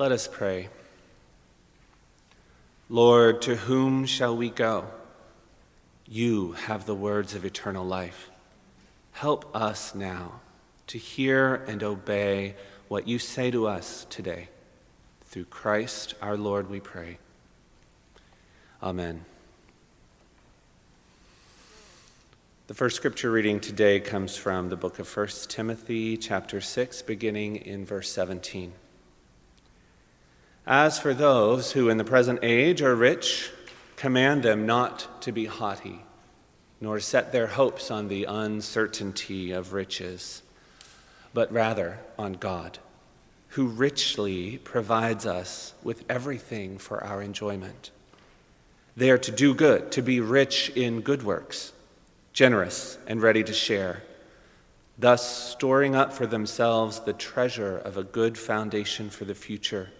Let us pray. Lord, to whom shall we go? You have the words of eternal life. Help us now to hear and obey what you say to us today. Through Christ our Lord, we pray. Amen. The first scripture reading today comes from the book of 1 Timothy, chapter 6, beginning in verse 17. As for those who in the present age are rich, command them not to be haughty, nor set their hopes on the uncertainty of riches, but rather on God, who richly provides us with everything for our enjoyment. They are to do good, to be rich in good works, generous and ready to share, thus storing up for themselves the treasure of a good foundation for the future,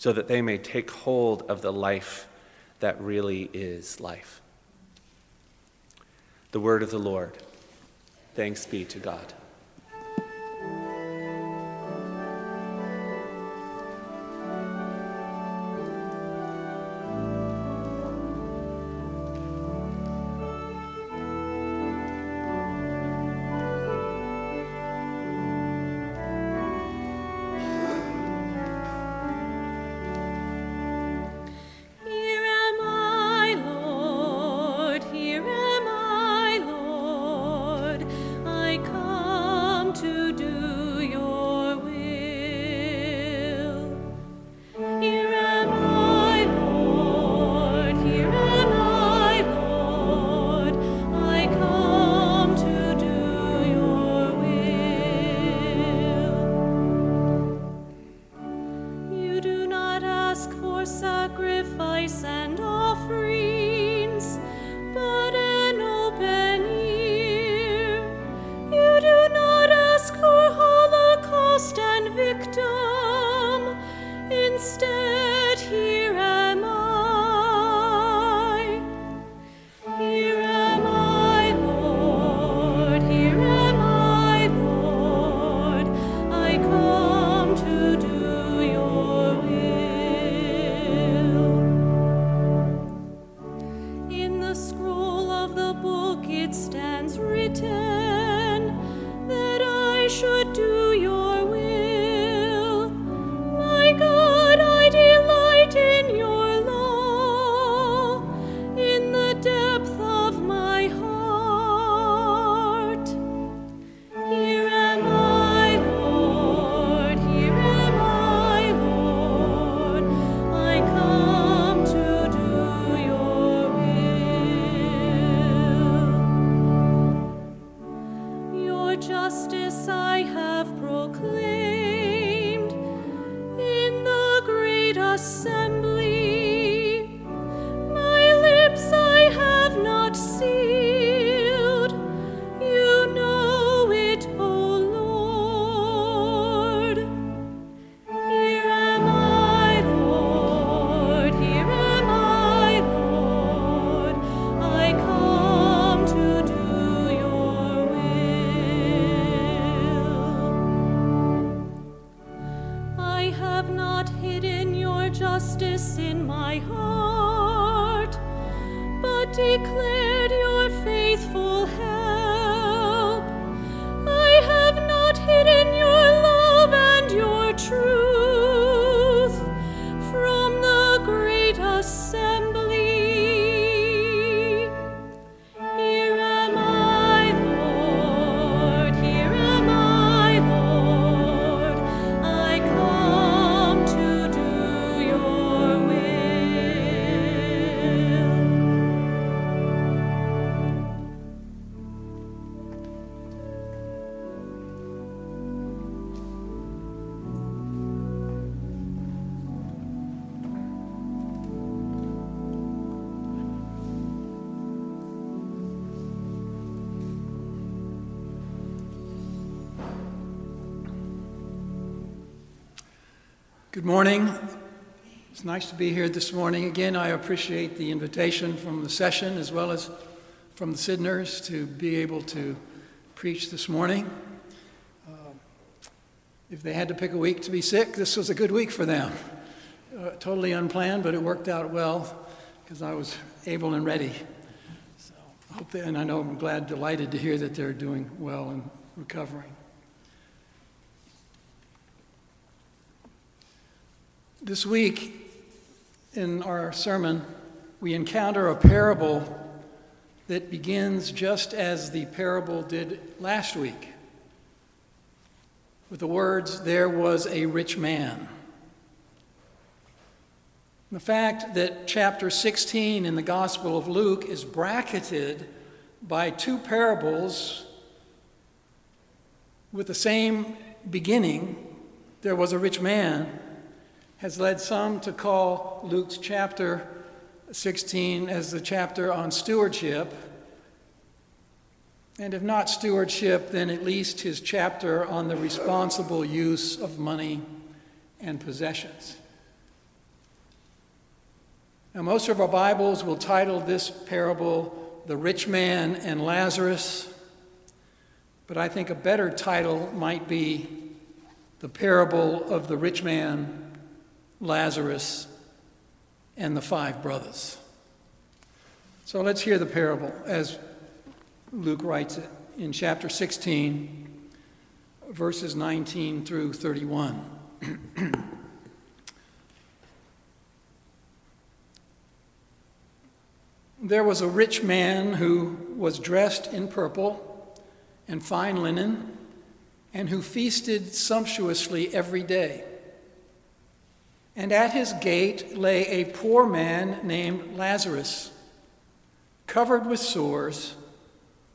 so that they may take hold of the life that really is life. The word of the Lord. Thanks be to God. Good morning. It's nice to be here this morning. Again, I appreciate the invitation from the session as well as from the Sidners to be able to preach this morning. Uh, if they had to pick a week to be sick, this was a good week for them. Uh, totally unplanned, but it worked out well because I was able and ready. So I hope they, and I know I'm glad, delighted to hear that they're doing well and recovering. This week in our sermon, we encounter a parable that begins just as the parable did last week with the words, There was a rich man. The fact that chapter 16 in the Gospel of Luke is bracketed by two parables with the same beginning, there was a rich man, has led some to call Luke's chapter 16 as the chapter on stewardship. And if not stewardship, then at least his chapter on the responsible use of money and possessions. Now, most of our Bibles will title this parable The Rich Man and Lazarus, but I think a better title might be The Parable of the Rich Man, Lazarus, and the Five Brothers. So let's hear the parable as Luke writes it in chapter 16, verses 19 through 31. there was a rich man who was dressed in purple and fine linen, and who feasted sumptuously every day. And at his gate lay a poor man named Lazarus, covered with sores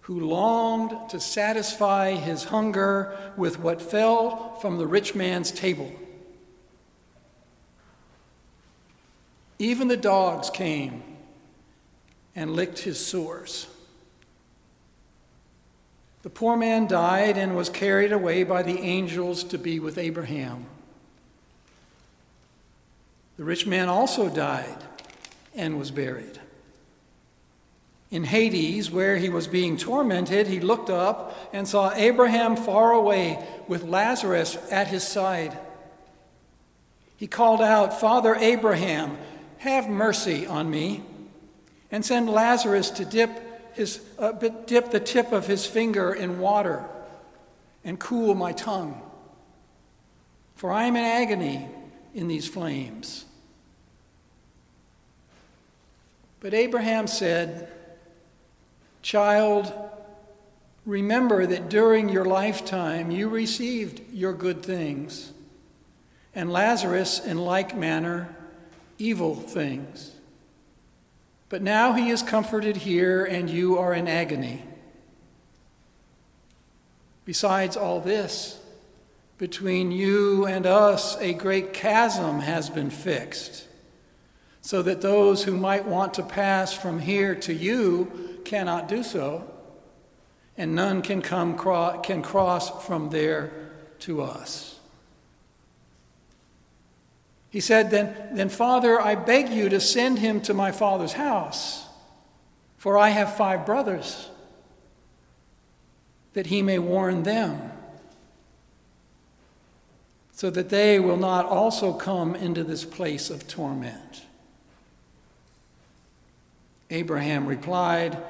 who longed to satisfy his hunger with what fell from the rich man's table. Even the dogs came and licked his sores. The poor man died and was carried away by the angels to be with Abraham. The rich man also died and was buried. In Hades, where he was being tormented, he looked up and saw Abraham far away with Lazarus at his side. He called out, Father Abraham, have mercy on me, and send Lazarus to dip, his, uh, dip the tip of his finger in water and cool my tongue. For I am in agony in these flames. But Abraham said, Child, remember that during your lifetime you received your good things, and Lazarus, in like manner, evil things. But now he is comforted here, and you are in agony. Besides all this, between you and us, a great chasm has been fixed, so that those who might want to pass from here to you cannot do so, and none can come cro- can cross from there to us. He said, then, then, Father, I beg you to send him to my father's house, for I have five brothers, that he may warn them, so that they will not also come into this place of torment. Abraham replied,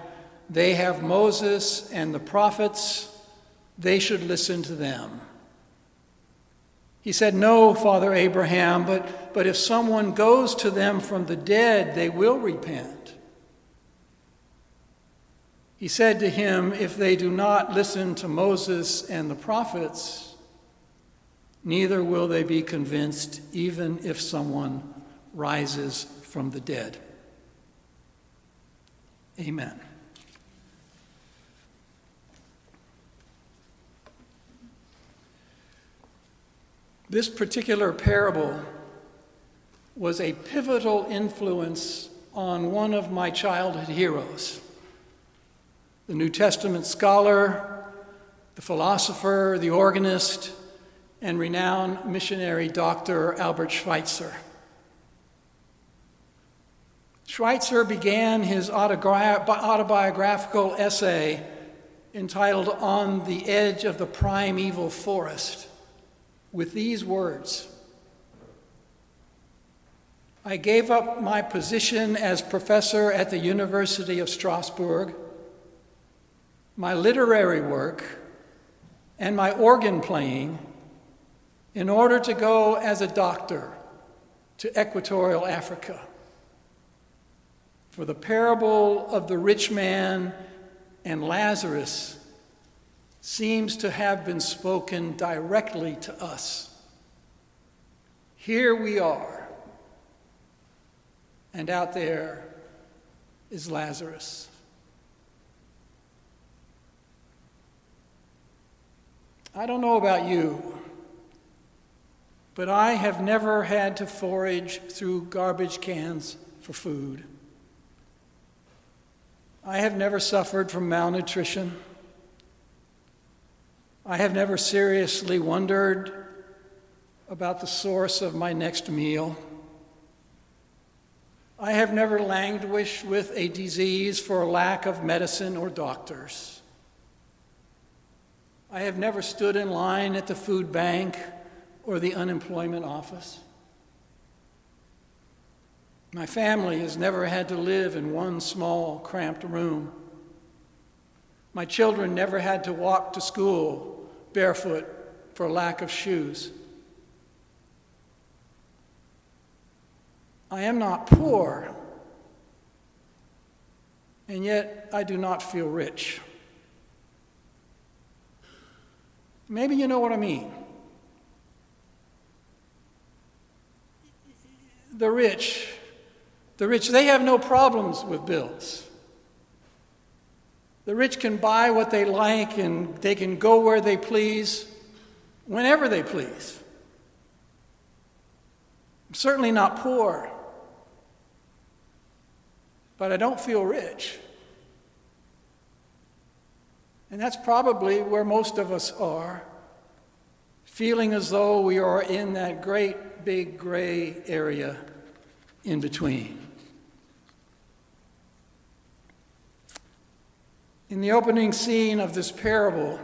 they have Moses and the prophets. They should listen to them. He said, No, Father Abraham, but, but if someone goes to them from the dead, they will repent. He said to him, If they do not listen to Moses and the prophets, neither will they be convinced, even if someone rises from the dead. Amen. This particular parable was a pivotal influence on one of my childhood heroes, the New Testament scholar, the philosopher, the organist, and renowned missionary Dr. Albert Schweitzer. Schweitzer began his autobiographical essay entitled On the Edge of the Primeval Forest with these words I gave up my position as professor at the University of Strasbourg, my literary work, and my organ playing in order to go as a doctor to equatorial Africa. For the parable of the rich man and Lazarus seems to have been spoken directly to us. Here we are, and out there is Lazarus. I don't know about you, but I have never had to forage through garbage cans for food. I have never suffered from malnutrition. I have never seriously wondered about the source of my next meal. I have never languished with a disease for lack of medicine or doctors. I have never stood in line at the food bank or the unemployment office. My family has never had to live in one small, cramped room. My children never had to walk to school barefoot for lack of shoes. I am not poor, and yet I do not feel rich. Maybe you know what I mean. The rich, the rich, they have no problems with bills. The rich can buy what they like and they can go where they please, whenever they please. I'm certainly not poor, but I don't feel rich. And that's probably where most of us are, feeling as though we are in that great big gray area in between. In the opening scene of this parable,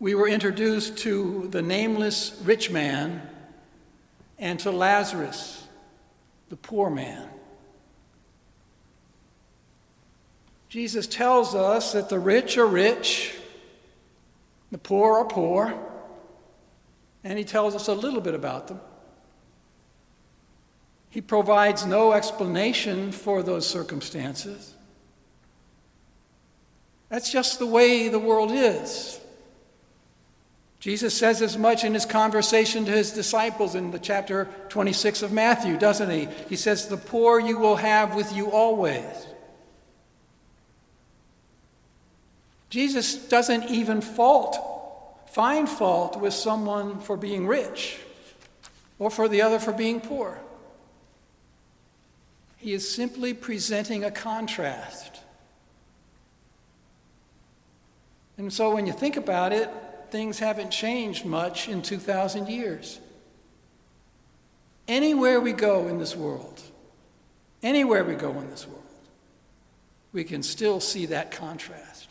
we were introduced to the nameless rich man and to Lazarus, the poor man. Jesus tells us that the rich are rich, the poor are poor, and he tells us a little bit about them. He provides no explanation for those circumstances. That's just the way the world is. Jesus says as much in his conversation to his disciples in the chapter 26 of Matthew, doesn't he? He says, The poor you will have with you always. Jesus doesn't even fault, find fault with someone for being rich or for the other for being poor. He is simply presenting a contrast. And so when you think about it, things haven't changed much in 2,000 years. Anywhere we go in this world, anywhere we go in this world, we can still see that contrast.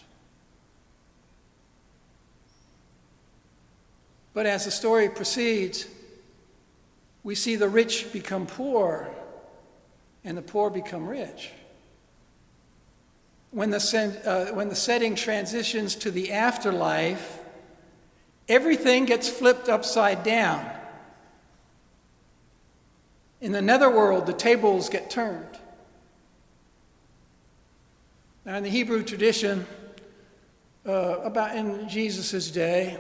But as the story proceeds, we see the rich become poor and the poor become rich. When the, uh, when the setting transitions to the afterlife, everything gets flipped upside down. In the netherworld, the tables get turned. Now, in the Hebrew tradition, uh, about in Jesus' day,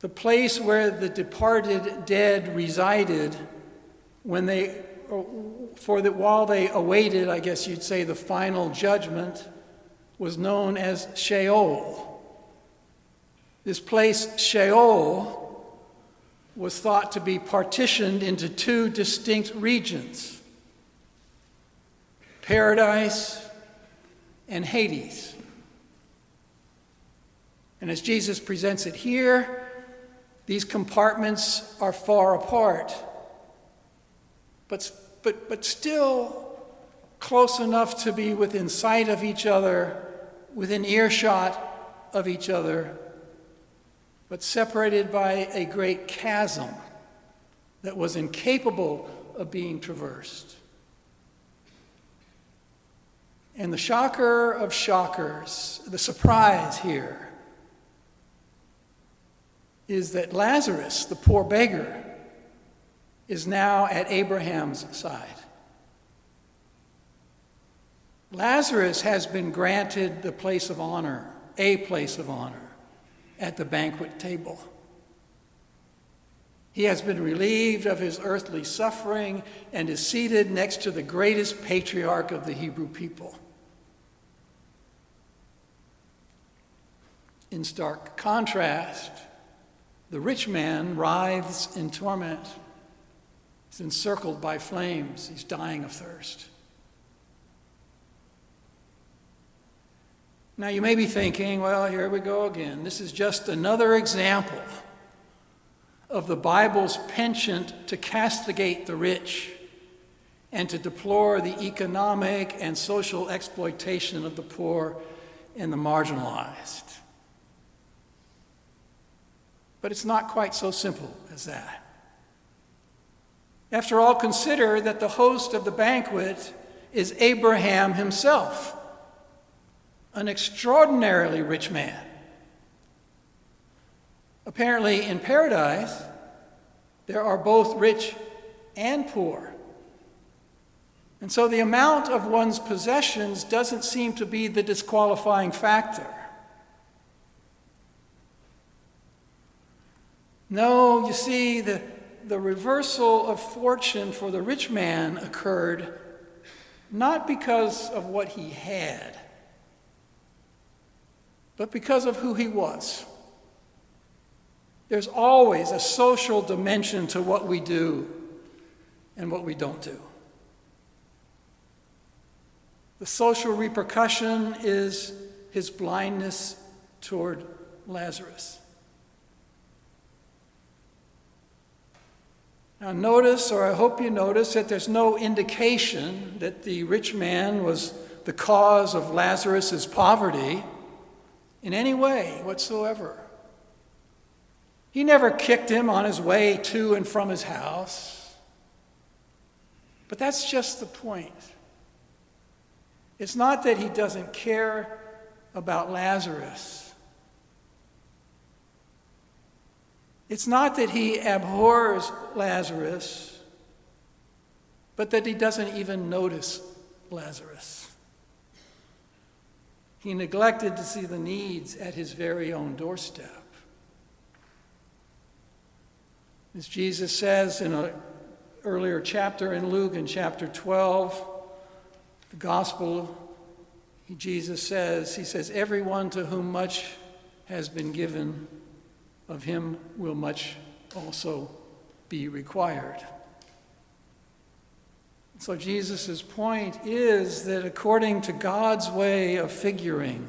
the place where the departed dead resided when they for the while they awaited i guess you'd say the final judgment was known as sheol. This place sheol was thought to be partitioned into two distinct regions paradise and hades. And as jesus presents it here these compartments are far apart, but, but, but still close enough to be within sight of each other, within earshot of each other. but separated by a great chasm that was incapable of being traversed. And the shocker of shockers, the surprise here, is that Lazarus, the poor beggar, is now at Abraham's side. Lazarus has been granted the place of honor, a place of honor, at the banquet table. He has been relieved of his earthly suffering and is seated next to the greatest patriarch of the Hebrew people. In stark contrast, the rich man writhes in torment. He's encircled by flames. He's dying of thirst. Now, you may be thinking, well, here we go again. This is just another example of the Bible's penchant to castigate the rich and to deplore the economic and social exploitation of the poor and the marginalized. But it's not quite so simple as that. After all, consider that the host of the banquet is Abraham himself, an extraordinarily rich man. Apparently, in paradise, there are both rich and poor. And so the amount of one's possessions doesn't seem to be the disqualifying factor. No, you see, the, the reversal of fortune for the rich man occurred not because of what he had, but because of who he was. There's always a social dimension to what we do and what we don't do. The social repercussion is his blindness toward Lazarus. Now, notice, or I hope you notice, that there's no indication that the rich man was the cause of Lazarus' poverty in any way whatsoever. He never kicked him on his way to and from his house. But that's just the point. It's not that he doesn't care about Lazarus. It's not that he abhors Lazarus, but that he doesn't even notice Lazarus. He neglected to see the needs at his very own doorstep. As Jesus says in an earlier chapter in Luke, in chapter 12, the gospel, Jesus says, He says, Everyone to whom much has been given, of him will much also be required. So, Jesus' point is that according to God's way of figuring,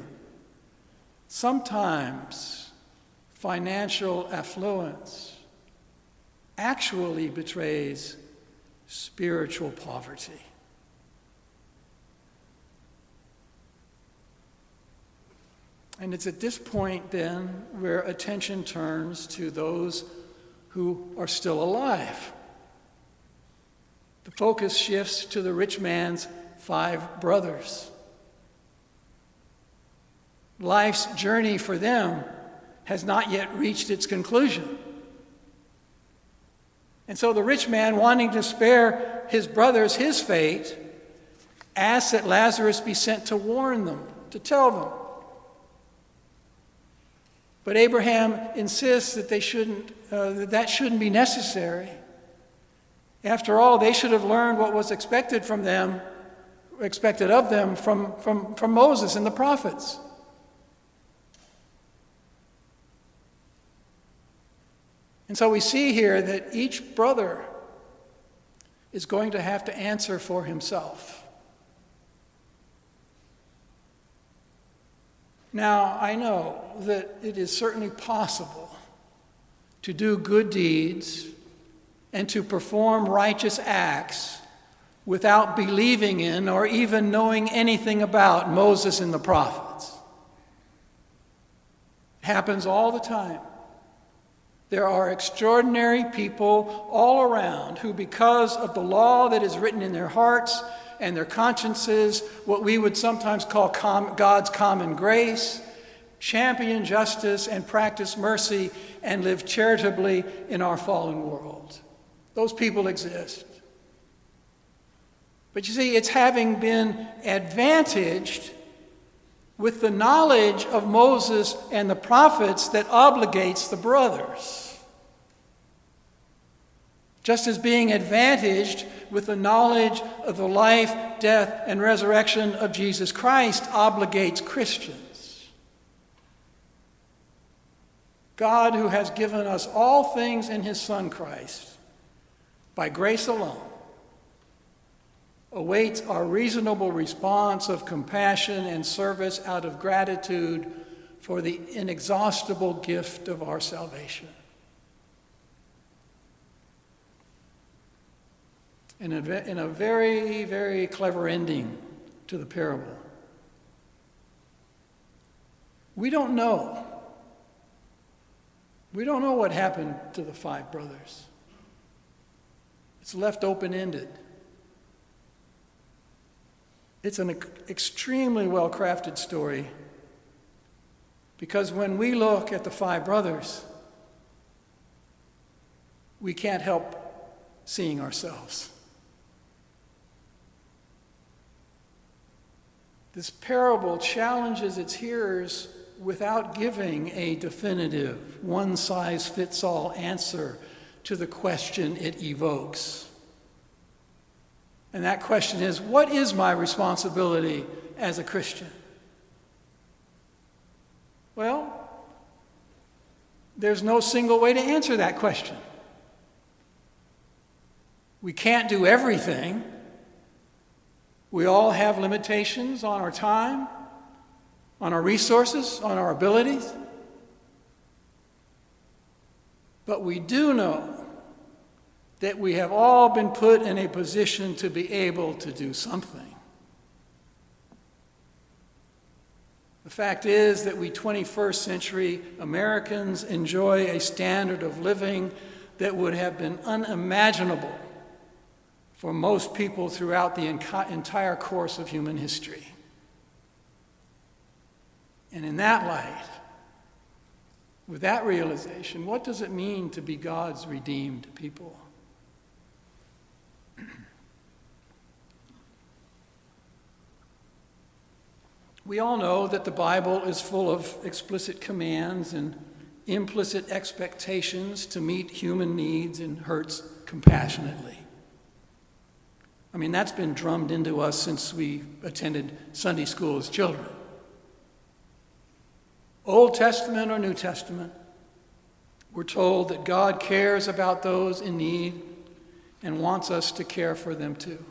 sometimes financial affluence actually betrays spiritual poverty. And it's at this point, then, where attention turns to those who are still alive. The focus shifts to the rich man's five brothers. Life's journey for them has not yet reached its conclusion. And so the rich man, wanting to spare his brothers his fate, asks that Lazarus be sent to warn them, to tell them. But Abraham insists that they shouldn't, uh, that, that shouldn't be necessary. After all, they should have learned what was expected from them, expected of them from, from, from Moses and the prophets. And so we see here that each brother is going to have to answer for himself. Now, I know that it is certainly possible to do good deeds and to perform righteous acts without believing in or even knowing anything about Moses and the prophets. It happens all the time. There are extraordinary people all around who, because of the law that is written in their hearts and their consciences, what we would sometimes call com- God's common grace, champion justice and practice mercy and live charitably in our fallen world. Those people exist. But you see, it's having been advantaged with the knowledge of Moses and the prophets that obligates the brothers. Just as being advantaged with the knowledge of the life, death, and resurrection of Jesus Christ obligates Christians. God, who has given us all things in his Son Christ, by grace alone, awaits our reasonable response of compassion and service out of gratitude for the inexhaustible gift of our salvation. In a, in a very, very clever ending to the parable, we don't know. We don't know what happened to the five brothers. It's left open ended. It's an extremely well crafted story because when we look at the five brothers, we can't help seeing ourselves. This parable challenges its hearers without giving a definitive, one size fits all answer to the question it evokes. And that question is what is my responsibility as a Christian? Well, there's no single way to answer that question. We can't do everything. We all have limitations on our time, on our resources, on our abilities. But we do know that we have all been put in a position to be able to do something. The fact is that we 21st century Americans enjoy a standard of living that would have been unimaginable for most people throughout the entire course of human history. And in that light, with that realization, what does it mean to be God's redeemed people? We all know that the Bible is full of explicit commands and implicit expectations to meet human needs and hurts compassionately. I mean, that's been drummed into us since we attended Sunday school as children. Old Testament or New Testament, we're told that God cares about those in need and wants us to care for them too.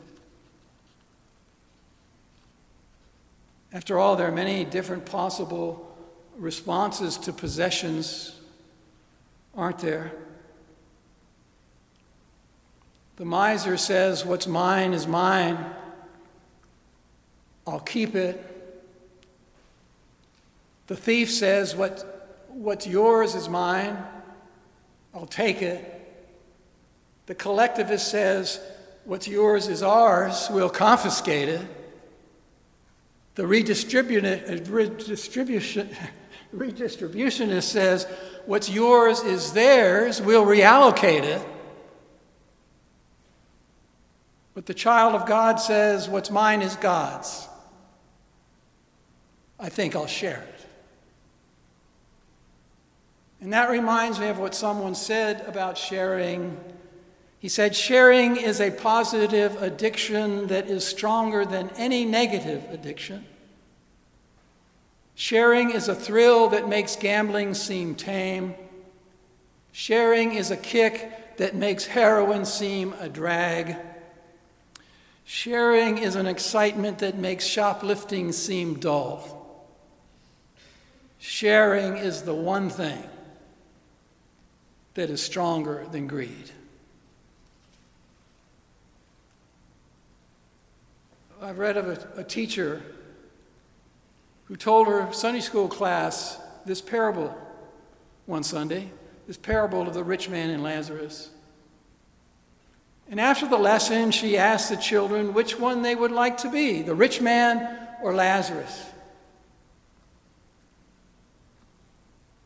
After all, there are many different possible responses to possessions, aren't there? The miser says, What's mine is mine. I'll keep it. The thief says, what, What's yours is mine. I'll take it. The collectivist says, What's yours is ours. We'll confiscate it. The redistribution, redistributionist says, What's yours is theirs, we'll reallocate it. But the child of God says, What's mine is God's. I think I'll share it. And that reminds me of what someone said about sharing he said, sharing is a positive addiction that is stronger than any negative addiction. Sharing is a thrill that makes gambling seem tame. Sharing is a kick that makes heroin seem a drag. Sharing is an excitement that makes shoplifting seem dull. Sharing is the one thing that is stronger than greed. I've read of a, a teacher who told her Sunday school class this parable one Sunday this parable of the rich man and Lazarus. And after the lesson, she asked the children which one they would like to be the rich man or Lazarus.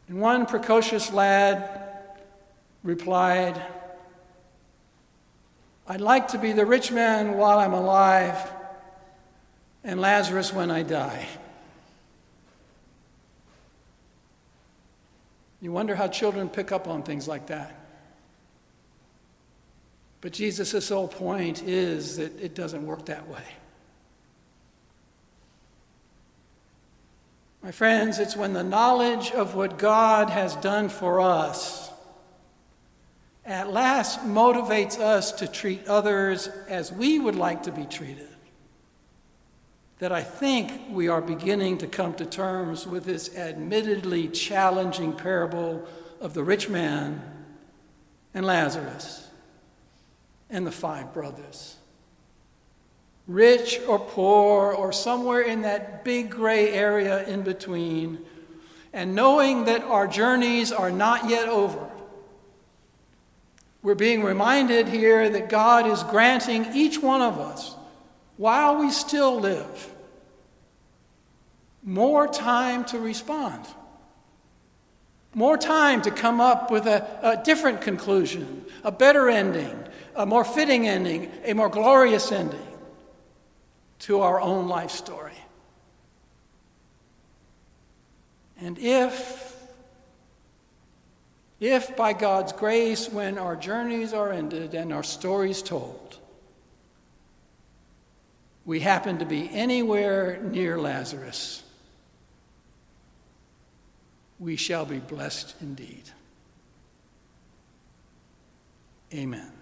And one precocious lad replied, I'd like to be the rich man while I'm alive and Lazarus when I die. You wonder how children pick up on things like that. But Jesus' whole point is that it doesn't work that way. My friends, it's when the knowledge of what God has done for us at last motivates us to treat others as we would like to be treated that I think we are beginning to come to terms with this admittedly challenging parable of the rich man and Lazarus and the five brothers. Rich or poor, or somewhere in that big gray area in between, and knowing that our journeys are not yet over. We're being reminded here that God is granting each one of us while we still live, more time to respond, more time to come up with a, a, different conclusion, a better ending, a more fitting ending, a more glorious ending to our own life story. And if, if by God's grace, when our journeys are ended and our stories told, we happen to be anywhere near Lazarus, we shall be blessed indeed. Amen.